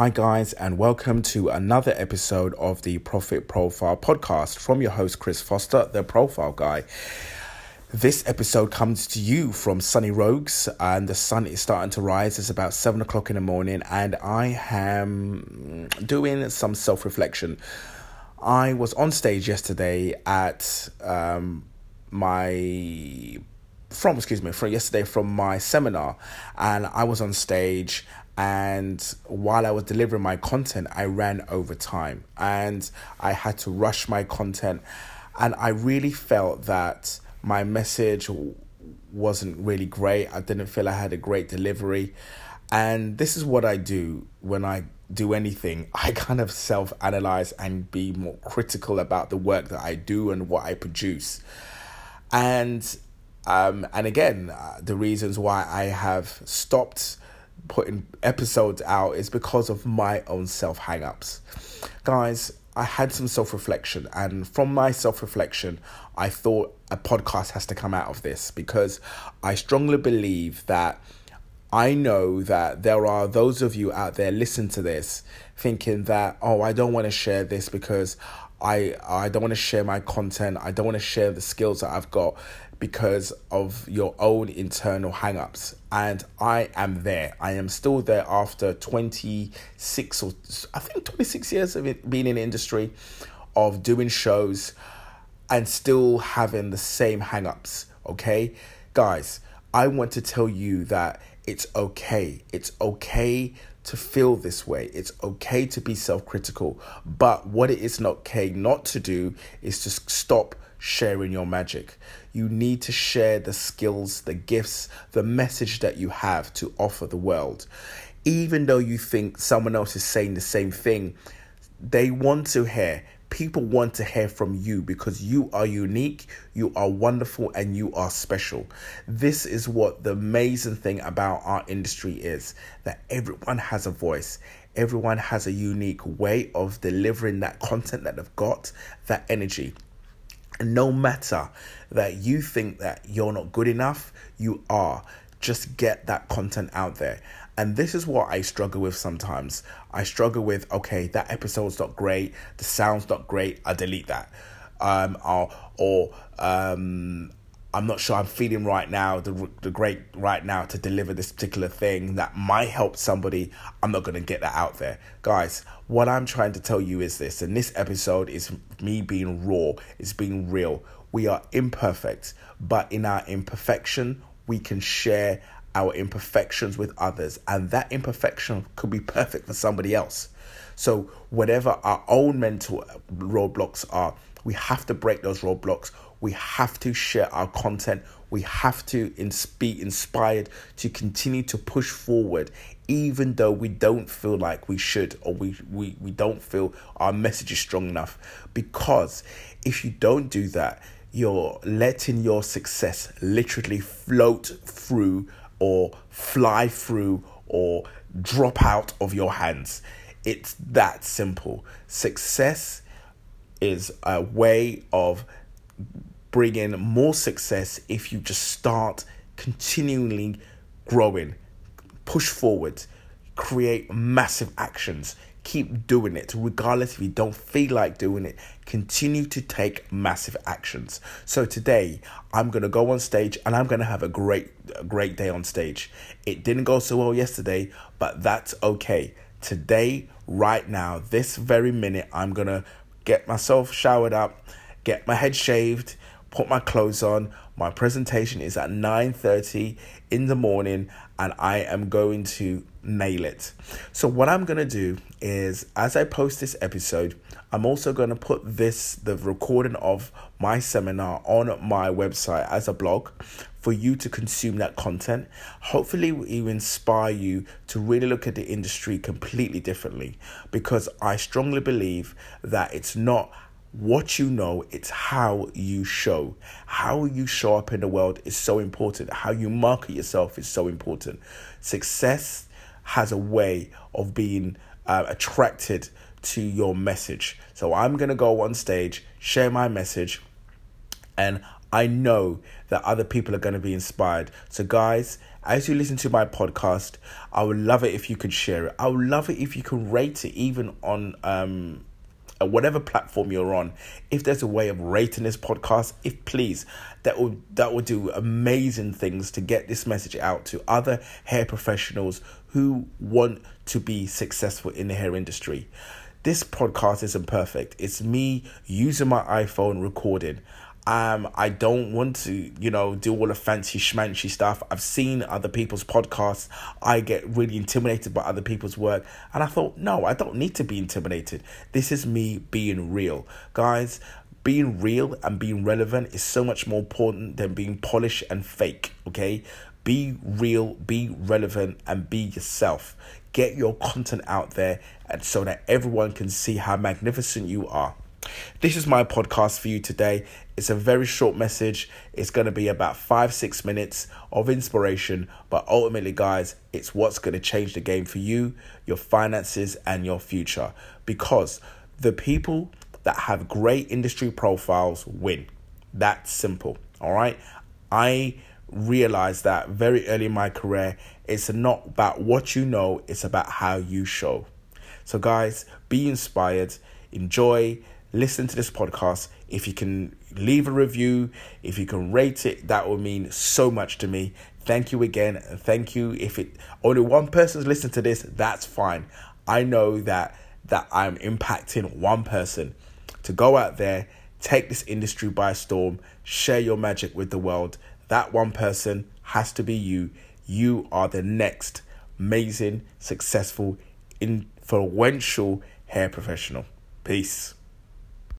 Hi, guys, and welcome to another episode of the Profit Profile podcast from your host, Chris Foster, the profile guy. This episode comes to you from sunny Rogues, and the sun is starting to rise. It's about seven o'clock in the morning, and I am doing some self reflection. I was on stage yesterday at um, my from excuse me from yesterday from my seminar and I was on stage and while I was delivering my content I ran over time. And I had to rush my content. And I really felt that my message wasn't really great. I didn't feel I had a great delivery. And this is what I do when I do anything. I kind of self analyze and be more critical about the work that I do and what I produce. And um, and again, uh, the reasons why I have stopped putting episodes out is because of my own self hang ups. Guys, I had some self reflection, and from my self reflection, I thought a podcast has to come out of this because I strongly believe that I know that there are those of you out there listen to this thinking that oh I don't want to share this because I I don't want to share my content I don't want to share the skills that I've got because of your own internal hangups. And I am there. I am still there after 26 or I think 26 years of being in the industry, of doing shows and still having the same hangups. Okay, guys, I want to tell you that it's okay. It's okay to feel this way. It's okay to be self critical. But what it is not okay not to do is to stop sharing your magic. You need to share the skills, the gifts, the message that you have to offer the world. Even though you think someone else is saying the same thing, they want to hear. People want to hear from you because you are unique, you are wonderful, and you are special. This is what the amazing thing about our industry is that everyone has a voice, everyone has a unique way of delivering that content that they've got, that energy. And no matter that you think that you're not good enough, you are. Just get that content out there. And this is what I struggle with sometimes. I struggle with, okay, that episode's not great, the sound's not great, I delete that. Um, or, or um, I'm not sure I'm feeling right now, the, the great right now to deliver this particular thing that might help somebody. I'm not going to get that out there. Guys, what I'm trying to tell you is this, and this episode is me being raw, it's being real. We are imperfect, but in our imperfection, we can share our imperfections with others, and that imperfection could be perfect for somebody else. So, whatever our own mental roadblocks are, we have to break those roadblocks we have to share our content. We have to be inspired to continue to push forward, even though we don't feel like we should or we, we, we don't feel our message is strong enough. Because if you don't do that, you're letting your success literally float through or fly through or drop out of your hands. It's that simple. Success is a way of bringing more success if you just start continually growing, push forward, create massive actions. Keep doing it, regardless if you don't feel like doing it. Continue to take massive actions. So today, I'm gonna go on stage and I'm gonna have a great, a great day on stage. It didn't go so well yesterday, but that's okay. Today, right now, this very minute, I'm gonna get myself showered up, get my head shaved, put my clothes on. My presentation is at 9:30 in the morning and I am going to nail it. So what I'm going to do is as I post this episode, I'm also going to put this the recording of my seminar on my website as a blog for you to consume that content. Hopefully it will inspire you to really look at the industry completely differently because I strongly believe that it's not what you know, it's how you show. How you show up in the world is so important. How you market yourself is so important. Success has a way of being uh, attracted to your message. So I'm going to go on stage, share my message, and I know that other people are going to be inspired. So, guys, as you listen to my podcast, I would love it if you could share it. I would love it if you can rate it even on um whatever platform you're on. If there's a way of rating this podcast, if please, that would that would do amazing things to get this message out to other hair professionals who want to be successful in the hair industry. This podcast isn't perfect. It's me using my iPhone recording. Um, I don't want to, you know, do all the fancy schmancy stuff. I've seen other people's podcasts. I get really intimidated by other people's work. And I thought, no, I don't need to be intimidated. This is me being real. Guys, being real and being relevant is so much more important than being polished and fake, okay? Be real, be relevant, and be yourself. Get your content out there and so that everyone can see how magnificent you are. This is my podcast for you today. It's a very short message. It's going to be about five, six minutes of inspiration. But ultimately, guys, it's what's going to change the game for you, your finances, and your future. Because the people that have great industry profiles win. That's simple. All right. I realized that very early in my career. It's not about what you know, it's about how you show. So, guys, be inspired, enjoy listen to this podcast. If you can leave a review, if you can rate it, that would mean so much to me. Thank you again. Thank you. If it only one person's listening to this, that's fine. I know that that I'm impacting one person to go out there, take this industry by storm, share your magic with the world. That one person has to be you. You are the next amazing, successful, influential hair professional. Peace.